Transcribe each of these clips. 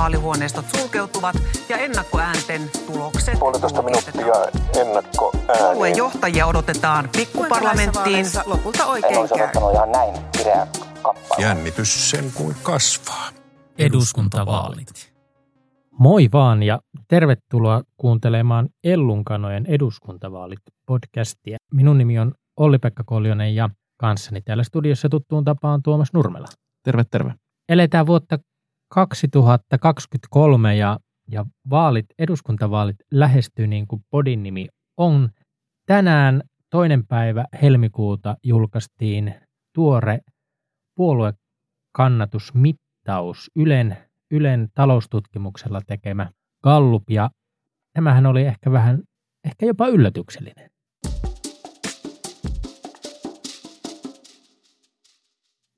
vaalihuoneistot sulkeutuvat ja ennakkoäänten tulokset Puolitoista minuuttia ennakkoääniä. Puolueen johtajia odotetaan pikkuparlamenttiin. Lopulta En oikein olisi käy. odottanut ihan näin kireä kappale. Jännitys sen kuin kasvaa. Eduskuntavaalit. Moi vaan ja tervetuloa kuuntelemaan Ellunkanojen eduskuntavaalit podcastia. Minun nimi on Olli-Pekka Koljonen ja kanssani täällä studiossa tuttuun tapaan Tuomas Nurmela. Terve, terve. Eletään vuotta 2023 ja, ja vaalit, eduskuntavaalit lähestyy niin kuin podin nimi on. Tänään toinen päivä helmikuuta julkaistiin tuore puoluekannatusmittaus Ylen, Ylen taloustutkimuksella tekemä Gallup ja tämähän oli ehkä vähän, ehkä jopa yllätyksellinen.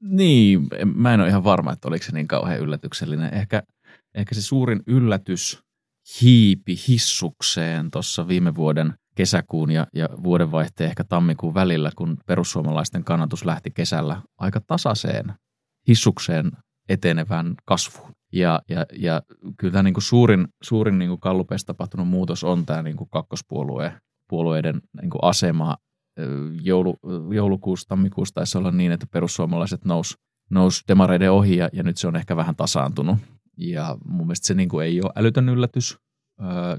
Niin, mä en ole ihan varma, että oliko se niin kauhean yllätyksellinen. Ehkä, ehkä se suurin yllätys hiipi hissukseen tuossa viime vuoden kesäkuun ja, ja vuodenvaihteen ehkä tammikuun välillä, kun perussuomalaisten kannatus lähti kesällä aika tasaiseen hissukseen etenevään kasvuun. Ja, ja, ja kyllä tämä niin kuin suurin, suurin niin kuin tapahtunut muutos on tämä niin kuin kakkospuolueen puolueiden niin kuin asema joulu, joulukuussa, tammikuussa taisi olla niin, että perussuomalaiset nous, nous demareiden ohi ja, ja nyt se on ehkä vähän tasaantunut. Ja mun mielestä se niin kuin ei ole älytön yllätys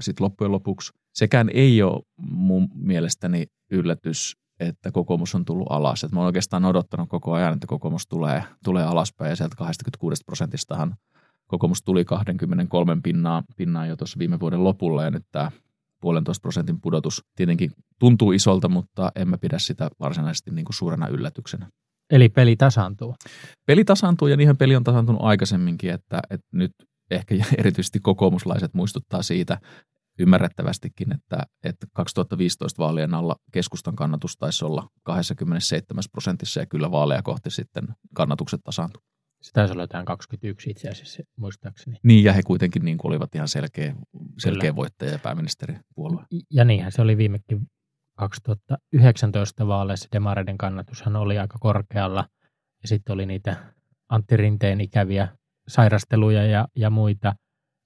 sitten loppujen lopuksi. Sekään ei ole mun mielestäni yllätys, että kokoomus on tullut alas. Et mä oon oikeastaan odottanut koko ajan, että kokoomus tulee, tulee alaspäin ja sieltä 26 prosentistahan kokoomus tuli 23 pinnaa, pinnaa jo tuossa viime vuoden lopulla ja nyt tämä puolentoista prosentin pudotus tietenkin tuntuu isolta, mutta en mä pidä sitä varsinaisesti niin kuin suurena yllätyksenä. Eli peli tasaantuu. Peli tasaantuu ja niinhän peli on tasaantunut aikaisemminkin, että, että nyt ehkä erityisesti kokoomuslaiset muistuttaa siitä ymmärrettävästikin, että, että 2015 vaalien alla keskustan kannatus taisi olla 27 prosentissa ja kyllä vaaleja kohti sitten kannatukset tasaantuu. Se taisi olla jotain 21 itse asiassa muistaakseni. Niin ja he kuitenkin niin kuin olivat ihan selkeä, selkeä Kyllä. voittaja ja pääministeripuolue. Ja niinhän se oli viimekin 2019 vaaleissa. Demareiden kannatushan oli aika korkealla. Ja sitten oli niitä Antti Rinteen ikäviä sairasteluja ja, ja muita.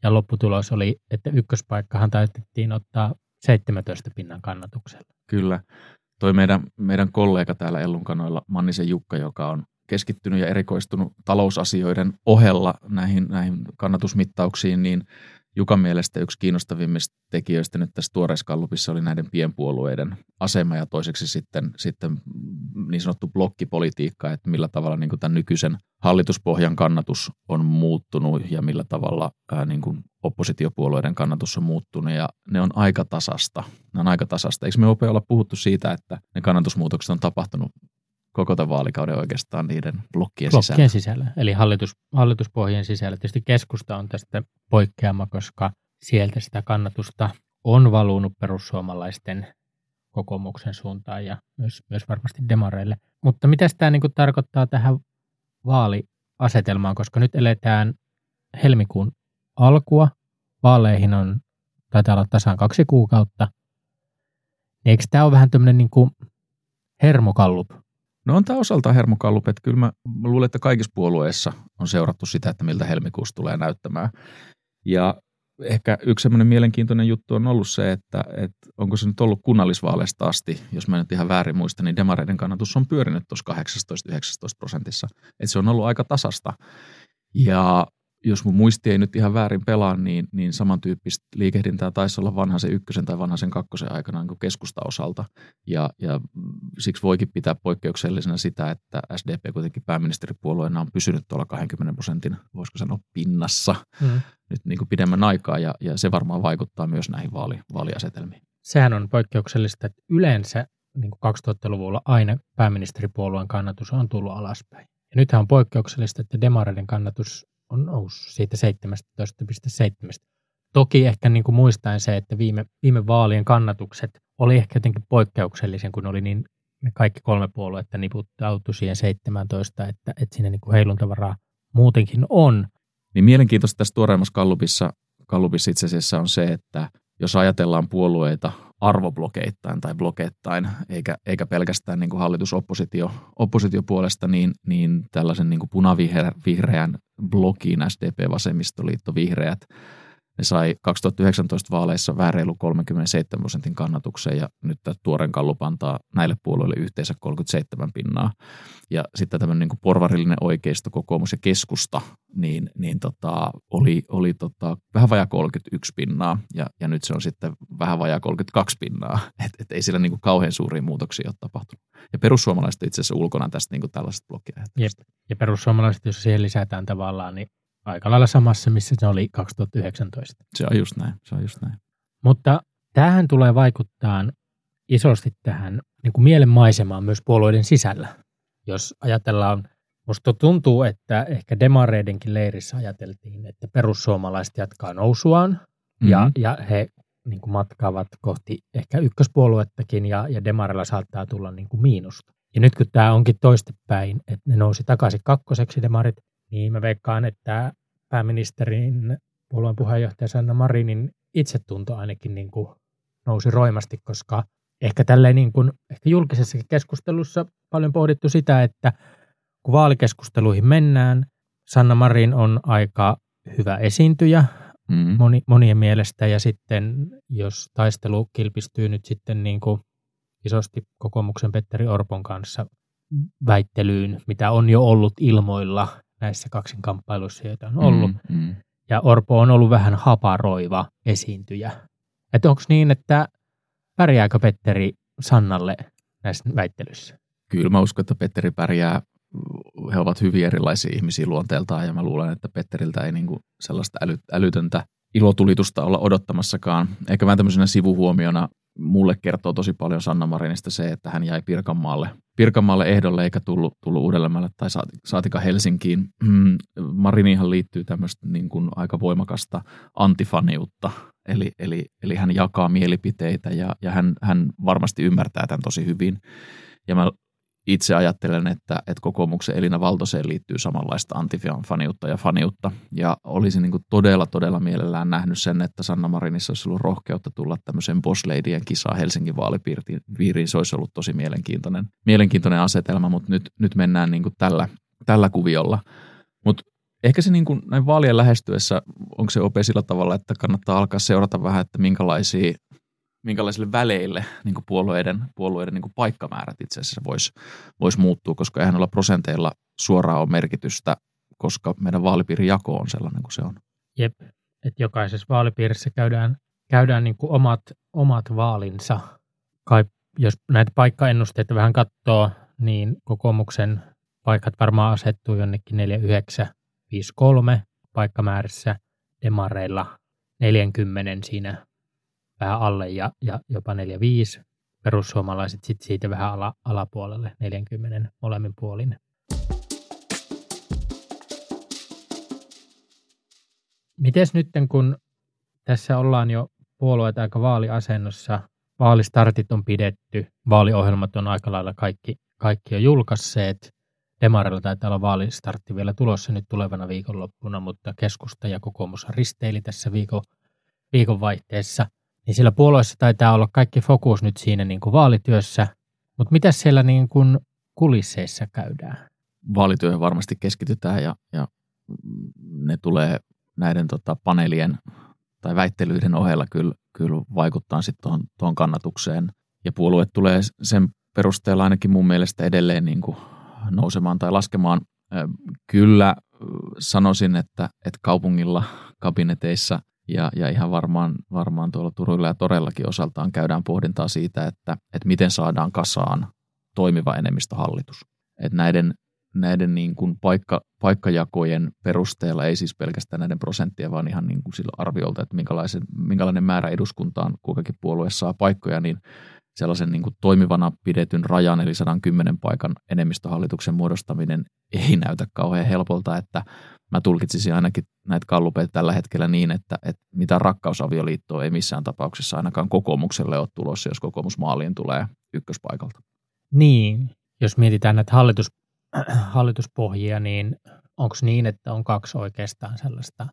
Ja lopputulos oli, että ykköspaikkahan taitettiin ottaa 17 pinnan kannatuksella. Kyllä. Toi meidän, meidän kollega täällä Ellunkanoilla, Mannisen Jukka, joka on keskittynyt ja erikoistunut talousasioiden ohella näihin, näihin kannatusmittauksiin, niin Jukan mielestä yksi kiinnostavimmista tekijöistä nyt tässä tuoreessa kallupissa oli näiden pienpuolueiden asema ja toiseksi sitten, sitten niin sanottu blokkipolitiikka, että millä tavalla niin kuin tämän nykyisen hallituspohjan kannatus on muuttunut ja millä tavalla ää, niin kuin oppositiopuolueiden kannatus on muuttunut ja ne on aika tasasta. Ne on aika tasasta. Eikö me opea olla puhuttu siitä, että ne kannatusmuutokset on tapahtunut koko tämän vaalikauden oikeastaan niiden blokkien, sisällä? Blokkien sisällä, eli hallitus, hallituspohjien sisällä. Tietysti keskusta on tästä poikkeama, koska sieltä sitä kannatusta on valunut perussuomalaisten kokoomuksen suuntaan ja myös, myös varmasti demareille. Mutta mitä tämä niin tarkoittaa tähän vaaliasetelmaan, koska nyt eletään helmikuun alkua, vaaleihin on, taitaa olla tasan kaksi kuukautta. Eikö tämä ole vähän tämmöinen niin hermokallup? No on tämä osaltaan hermokallup, että kyllä mä, mä luulen, että kaikissa puolueissa on seurattu sitä, että miltä helmikuussa tulee näyttämään. Ja ehkä yksi semmoinen mielenkiintoinen juttu on ollut se, että, että onko se nyt ollut kunnallisvaaleista asti, jos mä nyt ihan väärin muistan, niin demareiden kannatus on pyörinyt tuossa 18-19 prosentissa. Että se on ollut aika tasasta. Ja jos mun muisti ei nyt ihan väärin pelaa, niin, niin samantyyppistä liikehdintää taisi olla vanhan sen ykkösen tai vanhan sen kakkosen aikana niin keskusta osalta. Ja, ja siksi voikin pitää poikkeuksellisena sitä, että SDP kuitenkin pääministeripuolueena on pysynyt tuolla 20 prosentin, voisiko sanoa, pinnassa Mm. nyt niin kuin pidemmän aikaa, ja, ja se varmaan vaikuttaa myös näihin vaali, vaaliasetelmiin. sehän on poikkeuksellista, että yleensä niin kuin 2000-luvulla aina pääministeripuolueen kannatus on tullut alaspäin. Ja nythän on poikkeuksellista, että demareiden kannatus on noussut siitä 17,7. Toki ehkä niin kuin muistaen se, että viime, viime vaalien kannatukset oli ehkä jotenkin poikkeuksellisen, kun oli niin ne kaikki kolme puoluetta niputtautui siihen 17, että, että siinä niin kuin heiluntavaraa muutenkin on. Niin mielenkiintoista tässä tuoreimmassa Kallupissa, Kallupissa itse asiassa on se, että jos ajatellaan puolueita arvoblokeittain tai blokeittain, eikä, eikä pelkästään niin kuin hallitus-oppositio oppositiopuolesta, niin, niin tällaisen niin kuin punavihreän blokiin SDP, Vasemmistoliitto, Vihreät. Ne sai 2019 vaaleissa vähän reilu 37 prosentin kannatuksen ja nyt tämä tuoren kallup antaa näille puolueille yhteensä 37 pinnaa. Ja sitten tämmöinen niin kuin porvarillinen oikeisto, kokoomus ja keskusta, niin, niin tota, oli, oli tota, vähän vajaa 31 pinnaa ja, ja nyt se on sitten vähän vajaa 32 pinnaa. Et, et ei sillä niin kuin kauhean suuria muutoksia ole tapahtunut. Ja perussuomalaiset itse asiassa ulkona tästä niin kuin tällaista blokkia. Ja perussuomalaiset, jos siihen lisätään tavallaan, niin aika lailla samassa, missä se oli 2019. Se on just näin, se on just näin. Mutta tähän tulee vaikuttaa isosti tähän niin kuin mielenmaisemaan myös puolueiden sisällä. Jos ajatellaan, musta tuntuu, että ehkä demareidenkin leirissä ajateltiin, että perussuomalaiset jatkaa nousuaan mm-hmm. ja, ja he niin kuin matkaavat kohti ehkä ykköspuoluettakin ja, ja demarilla saattaa tulla niin kuin miinusta. Ja nyt kun tämä onkin toistepäin, että ne nousi takaisin kakkoseksi demarit, niin mä veikkaan, että pääministerin puolueen puheenjohtaja Sanna Marinin itsetunto ainakin niin kuin nousi roimasti, koska ehkä tälleen niin kuin, ehkä julkisessa keskustelussa paljon pohdittu sitä, että kun vaalikeskusteluihin mennään, Sanna Marin on aika hyvä esiintyjä mm. moni, monien mielestä ja sitten jos taistelu kilpistyy nyt sitten niin kuin isosti kokoomuksen Petteri Orpon kanssa väittelyyn, mitä on jo ollut ilmoilla näissä kaksinkamppailuissa, joita on ollut. Mm, mm. Ja Orpo on ollut vähän haparoiva esiintyjä. Että onko niin, että pärjääkö Petteri Sannalle näissä väittelyissä? Kyllä mä uskon, että Petteri pärjää. He ovat hyvin erilaisia ihmisiä luonteeltaan ja mä luulen, että Petteriltä ei niinku sellaista äly, älytöntä ilotulitusta olla odottamassakaan. Ehkä vähän tämmöisenä sivuhuomiona mulle kertoo tosi paljon Sanna Marinista se, että hän jäi Pirkanmaalle, Pirkanmaalle ehdolle eikä tullut, tullut Uudellemaalle tai saatika Helsinkiin. Mm, Marinihan liittyy tämmöistä niin kuin aika voimakasta antifaniutta, eli, eli, eli hän jakaa mielipiteitä ja, ja hän, hän varmasti ymmärtää tämän tosi hyvin. Ja mä itse ajattelen, että, että kokoomuksen Elina Valtoseen liittyy samanlaista antifaniutta ja faniutta. Ja olisin niin todella, todella mielellään nähnyt sen, että Sanna Marinissa olisi ollut rohkeutta tulla tämmöiseen Boss Ladyjen kisaan Helsingin vaalipiiriin. Se olisi ollut tosi mielenkiintoinen, mielenkiintoinen asetelma, mutta nyt, nyt mennään niin tällä, tällä kuviolla. Mutta ehkä se niin kuin näin vaalien lähestyessä, onko se ope sillä tavalla, että kannattaa alkaa seurata vähän, että minkälaisia minkälaisille väleille niin puolueiden, puolueiden niin paikkamäärät itse asiassa voisi vois muuttua, koska eihän olla prosenteilla suoraan ole merkitystä, koska meidän vaalipiirijako on sellainen kuin se on. Jep, että jokaisessa vaalipiirissä käydään, käydään niin kuin omat, omat vaalinsa. Kai, jos näitä paikkaennusteita vähän katsoo, niin kokoomuksen paikat varmaan asettuu jonnekin 4953 paikkamäärissä, demareilla 40 siinä vähän alle ja, ja jopa 4-5. Perussuomalaiset sitten siitä vähän ala, alapuolelle 40 molemmin puolin. Mites nyt, kun tässä ollaan jo puolueet aika vaaliasennossa, vaalistartit on pidetty, vaaliohjelmat on aika lailla kaikki, kaikki jo julkaisseet. Demarilla taitaa olla vaalistartti vielä tulossa nyt tulevana viikonloppuna, mutta keskusta ja kokoomus risteili tässä viikon, viikonvaihteessa – niin sillä puolueessa taitaa olla kaikki fokus nyt siinä niin kuin vaalityössä, mutta mitä siellä niin kuin kulisseissa käydään? Vaalityöhön varmasti keskitytään ja, ja ne tulee näiden tota, paneelien tai väittelyiden ohella kyllä, kyllä vaikuttaa sitten tuohon, kannatukseen. Ja puolue tulee sen perusteella ainakin mun mielestä edelleen niin kuin nousemaan tai laskemaan. Kyllä sanoisin, että, että kaupungilla kabineteissa ja, ja ihan varmaan, varmaan tuolla Turuilla ja Torellakin osaltaan käydään pohdintaa siitä, että, että miten saadaan kasaan toimiva enemmistöhallitus. Että näiden, näiden niin kuin paikka, paikkajakojen perusteella, ei siis pelkästään näiden prosenttia, vaan ihan niin kuin sillä arviolta, että minkälaisen, minkälainen määrä eduskuntaan kukakin puolue saa paikkoja, niin sellaisen niin kuin toimivana pidetyn rajan, eli 110 paikan enemmistöhallituksen muodostaminen ei näytä kauhean helpolta, että mä tulkitsisin ainakin näitä kallupeita tällä hetkellä niin, että, että mitä rakkausavioliittoa ei missään tapauksessa ainakaan kokoomukselle ole tulossa, jos kokoomus maaliin tulee ykköspaikalta. Niin, jos mietitään näitä hallitus, hallituspohjia, niin onko niin, että on kaksi oikeastaan sellaista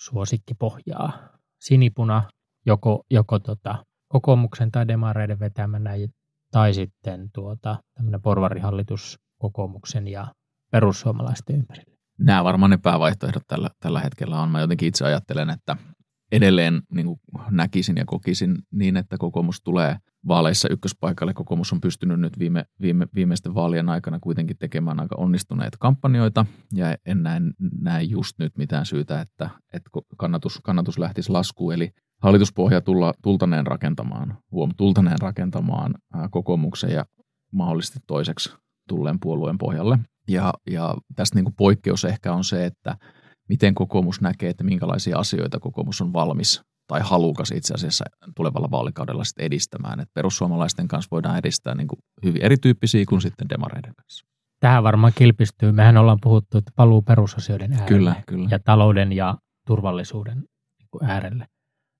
suosikkipohjaa? Sinipuna, joko, joko tota, kokoomuksen tai demareiden vetämänä, tai sitten tuota, tämmöinen porvarihallitus kokoomuksen ja perussuomalaisten ympärille. Nämä varmaan ne päävaihtoehdot tällä, tällä hetkellä on. Mä jotenkin itse ajattelen, että edelleen niin kuin näkisin ja kokisin niin, että kokoomus tulee vaaleissa ykköspaikalle. Kokoomus on pystynyt nyt viime, viime, viimeisten vaalien aikana kuitenkin tekemään aika onnistuneita kampanjoita ja en näe, näe just nyt mitään syytä, että, että kannatus, kannatus lähtisi laskuun. Eli hallituspohja tulla, tultaneen rakentamaan, huom, tultaneen rakentamaan ää, kokoomuksen ja mahdollisesti toiseksi tulleen puolueen pohjalle. Ja, ja tästä niin kuin poikkeus ehkä on se, että miten kokoomus näkee, että minkälaisia asioita kokoomus on valmis tai halukas itse asiassa tulevalla vaalikaudella sitten edistämään. Että perussuomalaisten kanssa voidaan edistää niin kuin hyvin erityyppisiä kuin sitten demareiden kanssa. Tähän varmaan kilpistyy. Mehän ollaan puhuttu, että paluu perusasioiden äärelle Kyllä, kyllä. ja talouden ja turvallisuuden niin äärelle.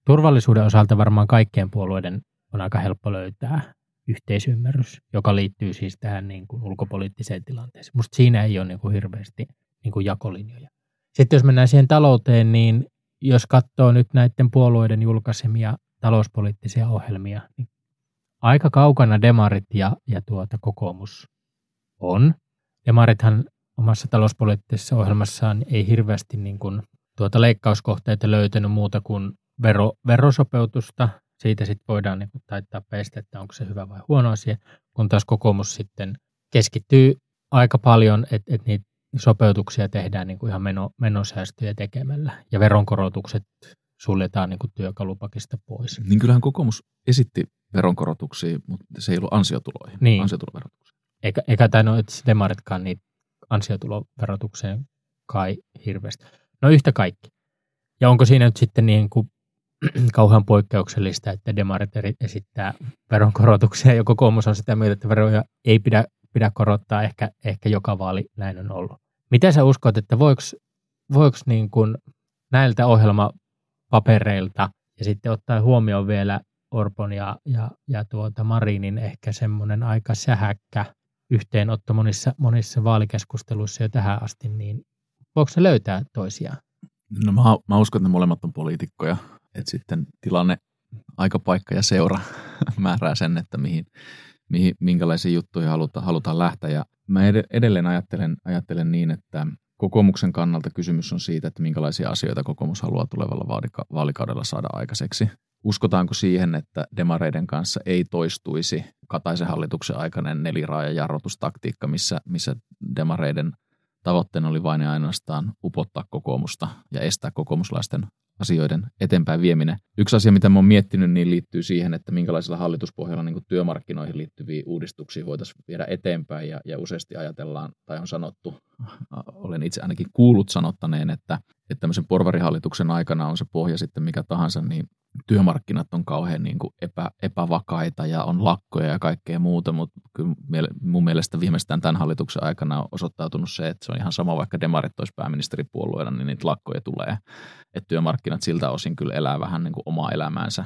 Turvallisuuden osalta varmaan kaikkien puolueiden on aika helppo löytää yhteisymmärrys, joka liittyy siis tähän niin kuin ulkopoliittiseen tilanteeseen. Musta siinä ei ole niin kuin hirveästi niin kuin jakolinjoja. Sitten jos mennään siihen talouteen, niin jos katsoo nyt näiden puolueiden julkaisemia talouspoliittisia ohjelmia, niin aika kaukana demarit ja, ja tuota kokoomus on. Demarithan omassa talouspoliittisessa ohjelmassaan ei hirveästi niin kuin tuota leikkauskohteita löytänyt muuta kuin vero, verosopeutusta. Siitä sitten voidaan niin kuin taittaa peistä, että onko se hyvä vai huono asia, kun taas kokoomus sitten keskittyy aika paljon, että, että niitä sopeutuksia tehdään niin kuin ihan meno, menosäästöjä tekemällä ja veronkorotukset suljetaan niin kuin työkalupakista pois. Niin kyllähän kokoomus esitti veronkorotuksia, mutta se ei ollut ansiotuloihin, Niin. ansiotuloverotukseen. Eikä, eikä tai no, että demaritkaan niitä ansiotuloverotukseen kai hirveästi. No yhtä kaikki. Ja onko siinä nyt sitten niin kuin kauhean poikkeuksellista, että demarit esittää veronkorotuksia ja kokoomus on sitä mieltä, että veroja ei pidä, pidä korottaa, ehkä, ehkä joka vaali näin on ollut. Mitä sä uskot, että voiko, niin näiltä ohjelmapapereilta ja sitten ottaa huomioon vielä Orpon ja, ja, ja tuota Marinin ehkä semmoinen aika sähäkkä yhteenotto monissa, monissa vaalikeskusteluissa jo tähän asti, niin voiko se löytää toisiaan? No mä, mä uskon, että ne molemmat on poliitikkoja, että sitten tilanne, aikapaikka ja seura määrää sen, että mihin, mihin, minkälaisiin juttuihin haluta, halutaan lähteä. Ja mä ed- edelleen ajattelen, ajattelen niin, että kokoomuksen kannalta kysymys on siitä, että minkälaisia asioita kokoomus haluaa tulevalla vaalika- vaalikaudella saada aikaiseksi. Uskotaanko siihen, että demareiden kanssa ei toistuisi Kataisen hallituksen aikainen neliraaja jarrutustaktiikka, missä, missä demareiden tavoitteena oli vain ja ainoastaan upottaa kokoomusta ja estää kokoomuslaisten asioiden eteenpäin vieminen. Yksi asia, mitä mä oon miettinyt, niin liittyy siihen, että minkälaisella hallituspohjalla niin työmarkkinoihin liittyviä uudistuksia voitaisiin viedä eteenpäin ja, ja useasti ajatellaan tai on sanottu, olen itse ainakin kuullut sanottaneen, että, että tämmöisen porvarihallituksen aikana on se pohja sitten mikä tahansa, niin työmarkkinat on kauhean niin kuin epä, epävakaita ja on lakkoja ja kaikkea muuta, mutta kyllä mun mielestä viimeistään tämän hallituksen aikana on osoittautunut se, että se on ihan sama, vaikka demarit olisi pääministeripuolueena, niin niitä lakkoja tulee. Että työmarkkinat siltä osin kyllä elää vähän niin kuin omaa elämäänsä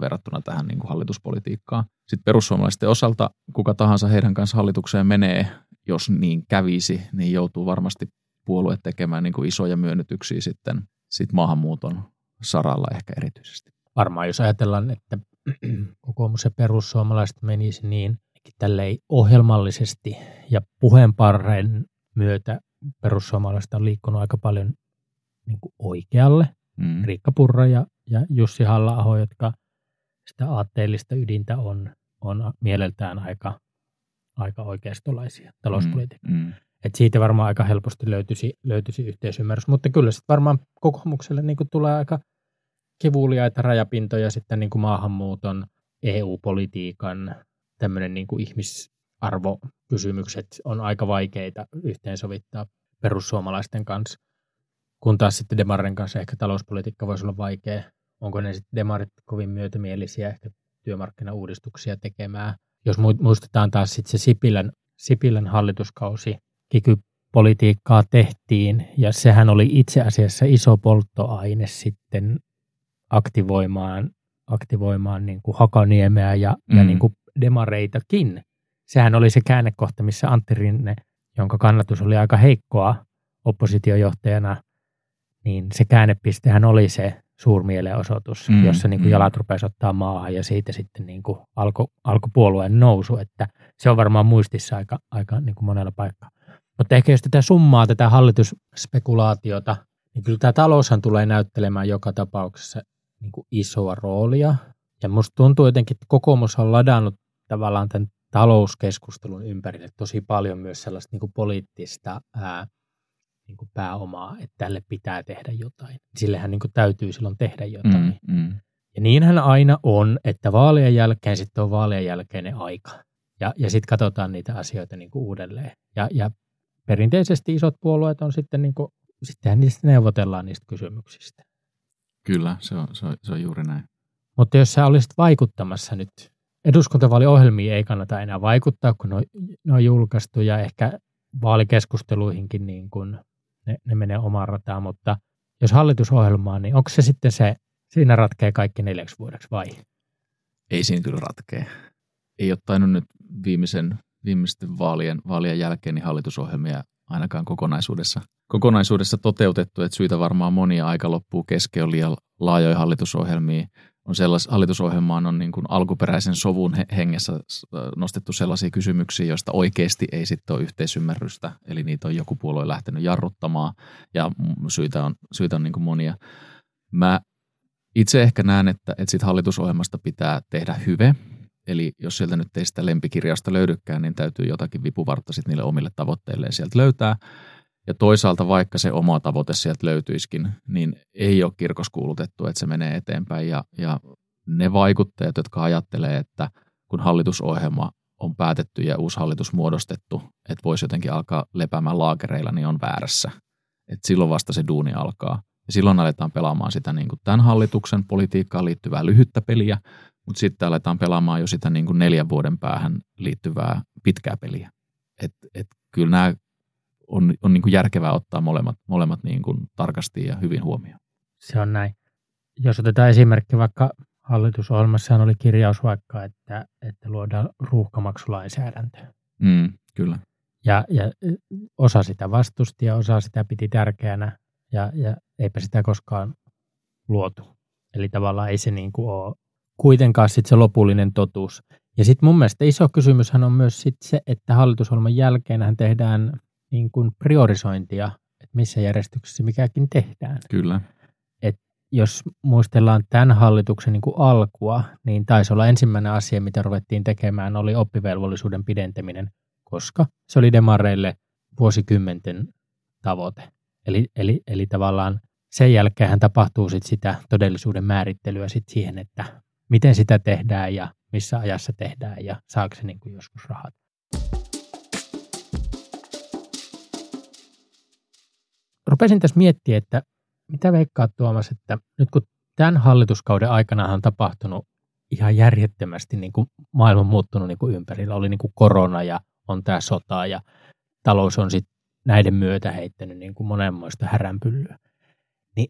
verrattuna tähän niin kuin hallituspolitiikkaan. Sitten perussuomalaisten osalta kuka tahansa heidän kanssa hallitukseen menee, jos niin kävisi, niin joutuu varmasti puolue tekemään niin kuin isoja myönnytyksiä sitten sit maahanmuuton saralla ehkä erityisesti varmaan jos ajatellaan, että kokoomus ja perussuomalaiset menisi niin tälleen ohjelmallisesti ja puheenparren myötä perussuomalaiset on liikkunut aika paljon niin kuin oikealle. Mm. Riikka Purra ja, ja Jussi halla jotka sitä aatteellista ydintä on, on mieleltään aika, aika oikeistolaisia talouspolitiikkaa. Mm. Mm. Et siitä varmaan aika helposti löytyisi, löytyisi yhteisymmärrys, mutta kyllä sitten varmaan kokoomukselle niin tulee aika kivuliaita rajapintoja sitten niin kuin maahanmuuton, EU-politiikan, tämmöinen niin ihmisarvokysymykset on aika vaikeita yhteensovittaa perussuomalaisten kanssa, kun taas sitten Demarren kanssa ehkä talouspolitiikka voisi olla vaikea. Onko ne sitten Demarit kovin myötämielisiä ehkä työmarkkinauudistuksia tekemään? Jos muistetaan taas sitten se Sipilän, Sipilän hallituskausi, kikypolitiikkaa tehtiin ja sehän oli itse asiassa iso polttoaine sitten aktivoimaan, aktivoimaan niin kuin Hakaniemeä ja, mm. ja niin kuin demareitakin. Sehän oli se käännekohta, missä Antti Rinne, jonka kannatus oli aika heikkoa oppositiojohtajana, niin se käännepistehän oli se suurmielenosoitus, mm, jossa niin kuin mm. jalat rupesi ottaa maahan ja siitä sitten niin kuin alkoi alko puolueen nousu, että se on varmaan muistissa aika, aika niin kuin monella paikkaa. Mutta ehkä jos tätä summaa, tätä hallitusspekulaatiota, niin kyllä tämä taloushan tulee näyttelemään joka tapauksessa niin kuin isoa roolia. Ja musta tuntuu jotenkin, että kokoomus on ladannut tavallaan tämän talouskeskustelun ympärille tosi paljon myös sellaista niin kuin poliittista ää, niin kuin pääomaa, että tälle pitää tehdä jotain. Sillehän niin kuin täytyy silloin tehdä jotain. Mm, mm. Ja niinhän aina on, että vaalien jälkeen sitten on vaalien jälkeinen aika. Ja, ja sitten katsotaan niitä asioita niin kuin uudelleen. Ja, ja perinteisesti isot puolueet on sitten, niin kuin, sittenhän niistä neuvotellaan niistä kysymyksistä. Kyllä, se on, se, on, se on juuri näin. Mutta jos sä olisit vaikuttamassa nyt, eduskuntavaaliohjelmiin ei kannata enää vaikuttaa, kun ne on, ne on julkaistu ja ehkä vaalikeskusteluihinkin niin kun ne, ne menee omaan rataan, mutta jos hallitusohjelmaa, niin onko se sitten se, siinä ratkee kaikki neljäksi vuodeksi vai? Ei siinä kyllä ratkee. Ei ole tainnut nyt viimeisen, viimeisten vaalien, vaalien jälkeen niin hallitusohjelmia ainakaan kokonaisuudessa, kokonaisuudessa toteutettu, että syitä varmaan monia aika loppuu kesken on liian laajoja hallitusohjelmia. On sellais, hallitusohjelmaan on niin kuin alkuperäisen sovun hengessä nostettu sellaisia kysymyksiä, joista oikeasti ei sitten ole yhteisymmärrystä, eli niitä on joku puolue lähtenyt jarruttamaan, ja syitä on, syitä on niin kuin monia. Mä itse ehkä näen, että, että sit hallitusohjelmasta pitää tehdä hyve, Eli jos sieltä nyt ei sitä lempikirjasta löydykään, niin täytyy jotakin vipuvartta sitten niille omille tavoitteilleen sieltä löytää. Ja toisaalta vaikka se oma tavoite sieltä löytyisikin, niin ei ole kirkoskuulutettu, että se menee eteenpäin. Ja, ja ne vaikuttajat, jotka ajattelee, että kun hallitusohjelma on päätetty ja uusi hallitus muodostettu, että voisi jotenkin alkaa lepäämään laakereilla, niin on väärässä. Et silloin vasta se duuni alkaa. Ja silloin aletaan pelaamaan sitä niin kuin tämän hallituksen politiikkaan liittyvää lyhyttä peliä, mutta sitten aletaan pelaamaan jo sitä niin kuin neljän vuoden päähän liittyvää pitkää peliä. Et, et kyllä nämä on, on niin kuin järkevää ottaa molemmat, molemmat niin kuin tarkasti ja hyvin huomioon. Se on näin. Jos otetaan esimerkki vaikka hallitusohjelmassa oli kirjaus vaikka, että, että luodaan ruuhkamaksulainsäädäntö. Mm, kyllä. Ja, ja osa sitä vastusti ja osa sitä piti tärkeänä ja, ja eipä sitä koskaan luotu. Eli tavallaan ei se niin kuin ole kuitenkaan sit se lopullinen totuus. Ja sitten mun mielestä iso kysymyshän on myös sit se, että hallitusohjelman jälkeen tehdään niin kuin priorisointia, että missä järjestyksessä mikäkin tehdään. Kyllä. Et jos muistellaan tämän hallituksen niin kuin alkua, niin taisi olla ensimmäinen asia, mitä ruvettiin tekemään, oli oppivelvollisuuden pidentäminen, koska se oli demareille vuosikymmenten tavoite. Eli, eli, eli tavallaan sen jälkeen tapahtuu sit sitä todellisuuden määrittelyä sit siihen, että miten sitä tehdään ja missä ajassa tehdään ja saako se niin kuin joskus rahat. Rupesin tässä miettiä, että mitä veikkaat Tuomas, että nyt kun tämän hallituskauden aikana on tapahtunut ihan järjettömästi niin kuin maailma muuttunut niin kuin ympärillä. Oli niin kuin korona ja on tämä sota ja talous on sitten näiden myötä heittänyt niin kuin monenmoista häränpyllyä. Niin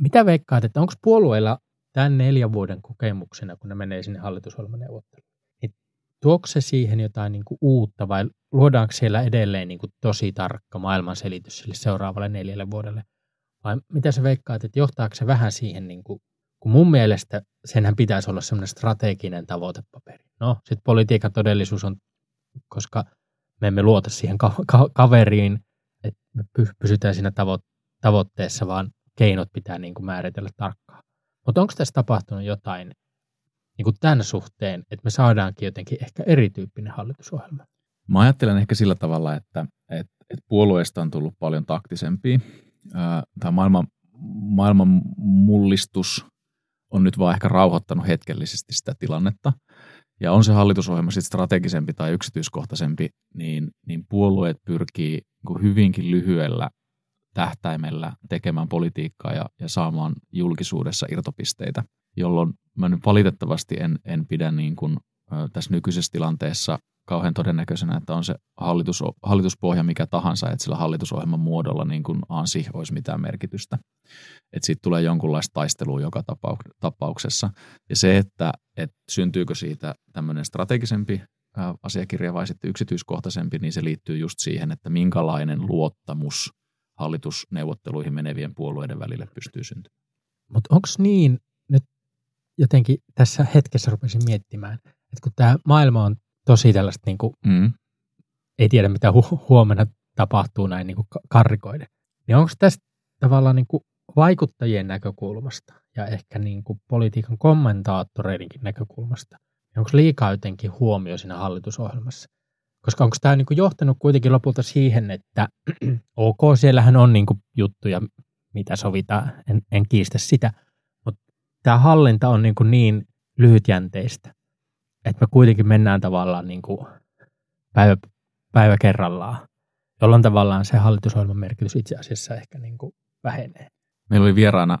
mitä veikkaat, että onko puolueilla tämän neljän vuoden kokemuksena, kun ne menee sinne hallitusohjelmaneuvotteluun, niin siihen jotain niin kuin uutta vai luodaanko siellä edelleen niin kuin tosi tarkka maailmanselitys sille seuraavalle neljälle vuodelle? Vai mitä se veikkaat, että johtaako se vähän siihen, niin kuin, kun mun mielestä senhän pitäisi olla semmoinen strateginen tavoitepaperi. No, sitten politiikan todellisuus on, koska me emme luota siihen ka- ka- kaveriin, että me pysytään siinä tavo- tavoitteessa, vaan keinot pitää niin kuin määritellä tarkkaan. Mutta onko tässä tapahtunut jotain niin kuin tämän suhteen, että me saadaankin jotenkin ehkä erityyppinen hallitusohjelma? Mä ajattelen ehkä sillä tavalla, että, että, että puolueesta on tullut paljon taktisempia. Tämä maailman, maailman mullistus on nyt vaan ehkä rauhoittanut hetkellisesti sitä tilannetta. Ja on se hallitusohjelma sitten strategisempi tai yksityiskohtaisempi, niin, niin puolueet pyrkii niin hyvinkin lyhyellä tähtäimellä tekemään politiikkaa ja, ja saamaan julkisuudessa irtopisteitä, jolloin mä nyt valitettavasti en, en pidä niin kuin, tässä nykyisessä tilanteessa kauhean todennäköisenä, että on se hallitus, hallituspohja mikä tahansa, että sillä hallitusohjelman muodolla niin kuin ansi olisi mitään merkitystä. Että siitä tulee jonkunlaista taistelua joka tapauksessa. Ja se, että, että syntyykö siitä tämmöinen strategisempi asiakirja vai sitten yksityiskohtaisempi, niin se liittyy just siihen, että minkälainen luottamus hallitusneuvotteluihin menevien puolueiden välille pystyy syntymään. Mutta onko niin, nyt jotenkin tässä hetkessä rupesin miettimään, että kun tämä maailma on tosi tällaista, niin kuin, mm. ei tiedä mitä hu- huomenna tapahtuu näin niin kuin karrikoiden. Niin onko tästä tavallaan niin kuin vaikuttajien näkökulmasta ja ehkä niin kuin politiikan kommentaattoreidenkin näkökulmasta, niin onko liikaa jotenkin huomio siinä hallitusohjelmassa? Koska onko tämä niin kuin johtanut kuitenkin lopulta siihen, että ok, siellähän on niin kuin juttuja, mitä sovitaan, en, en kiistä sitä, mutta tämä hallinta on niin, kuin niin lyhytjänteistä, että me kuitenkin mennään tavallaan niin kuin päivä, päivä kerrallaan, jolloin tavallaan se hallitusohjelman merkitys itse asiassa ehkä niin kuin vähenee. Meillä oli vieraana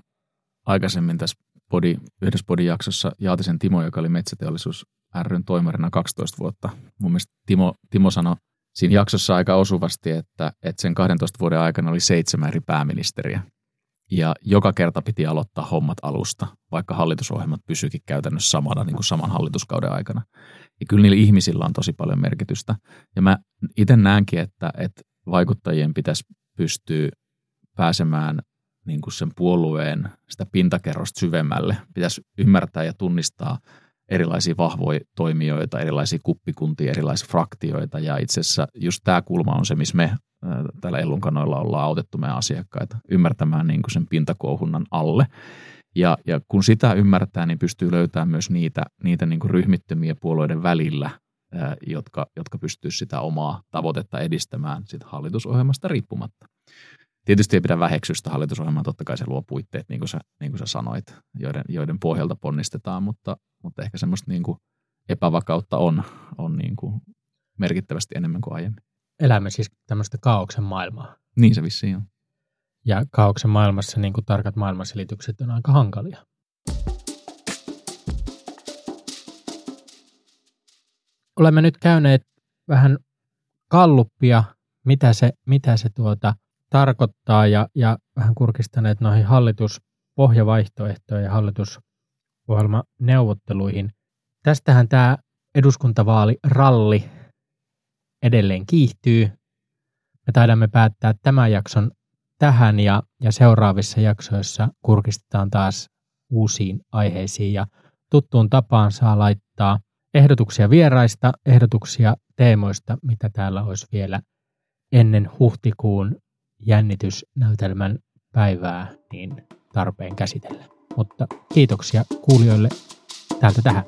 aikaisemmin tässä podi, yhdessä podin jaksossa Jaatisen Timo, joka oli metsäteollisuus ryn toimarina 12 vuotta. Mun mielestä Timo, Timo sanoi siinä jaksossa aika osuvasti, että, että sen 12 vuoden aikana oli seitsemän eri pääministeriä. Ja joka kerta piti aloittaa hommat alusta, vaikka hallitusohjelmat pysyikin käytännössä samana niin kuin saman hallituskauden aikana. Ja kyllä niillä ihmisillä on tosi paljon merkitystä. Ja mä itse näenkin, että, että vaikuttajien pitäisi pystyä pääsemään niin kuin sen puolueen sitä pintakerrosta syvemmälle. Pitäisi ymmärtää ja tunnistaa erilaisia vahvoja toimijoita, erilaisia kuppikuntia, erilaisia fraktioita. Ja itse asiassa just tämä kulma on se, missä me täällä Ellunkanoilla ollaan autettu meidän asiakkaita ymmärtämään niin kuin sen pintakouhunnan alle. Ja, ja kun sitä ymmärtää, niin pystyy löytämään myös niitä, niitä niin kuin ryhmittömiä puolueiden välillä, jotka, jotka pystyy sitä omaa tavoitetta edistämään sit hallitusohjelmasta riippumatta. Tietysti ei pidä väheksyä sitä hallitusohjelmaa, totta kai se luo puitteet, niin kuin sä, niin kuin sä sanoit, joiden, joiden pohjalta ponnistetaan, mutta, mutta ehkä semmoista niin kuin epävakautta on, on niin kuin merkittävästi enemmän kuin aiemmin. Elämme siis tämmöistä kaauksen maailmaa. Niin se vissiin on. Ja kaauksen maailmassa niin kuin tarkat maailmanselitykset on aika hankalia. Olemme nyt käyneet vähän kalluppia, mitä se, mitä se tuota tarkoittaa ja, ja vähän kurkistaneet noihin hallituspohjavaihtoehtoihin ja hallitusohjelmaneuvotteluihin. Tästähän tämä eduskuntavaaliralli edelleen kiihtyy. Me taidamme päättää tämän jakson tähän ja, ja seuraavissa jaksoissa kurkistetaan taas uusiin aiheisiin ja tuttuun tapaan saa laittaa ehdotuksia vieraista, ehdotuksia teemoista, mitä täällä olisi vielä ennen huhtikuun jännitysnäytelmän päivää niin tarpeen käsitellä. Mutta kiitoksia kuulijoille täältä tähän.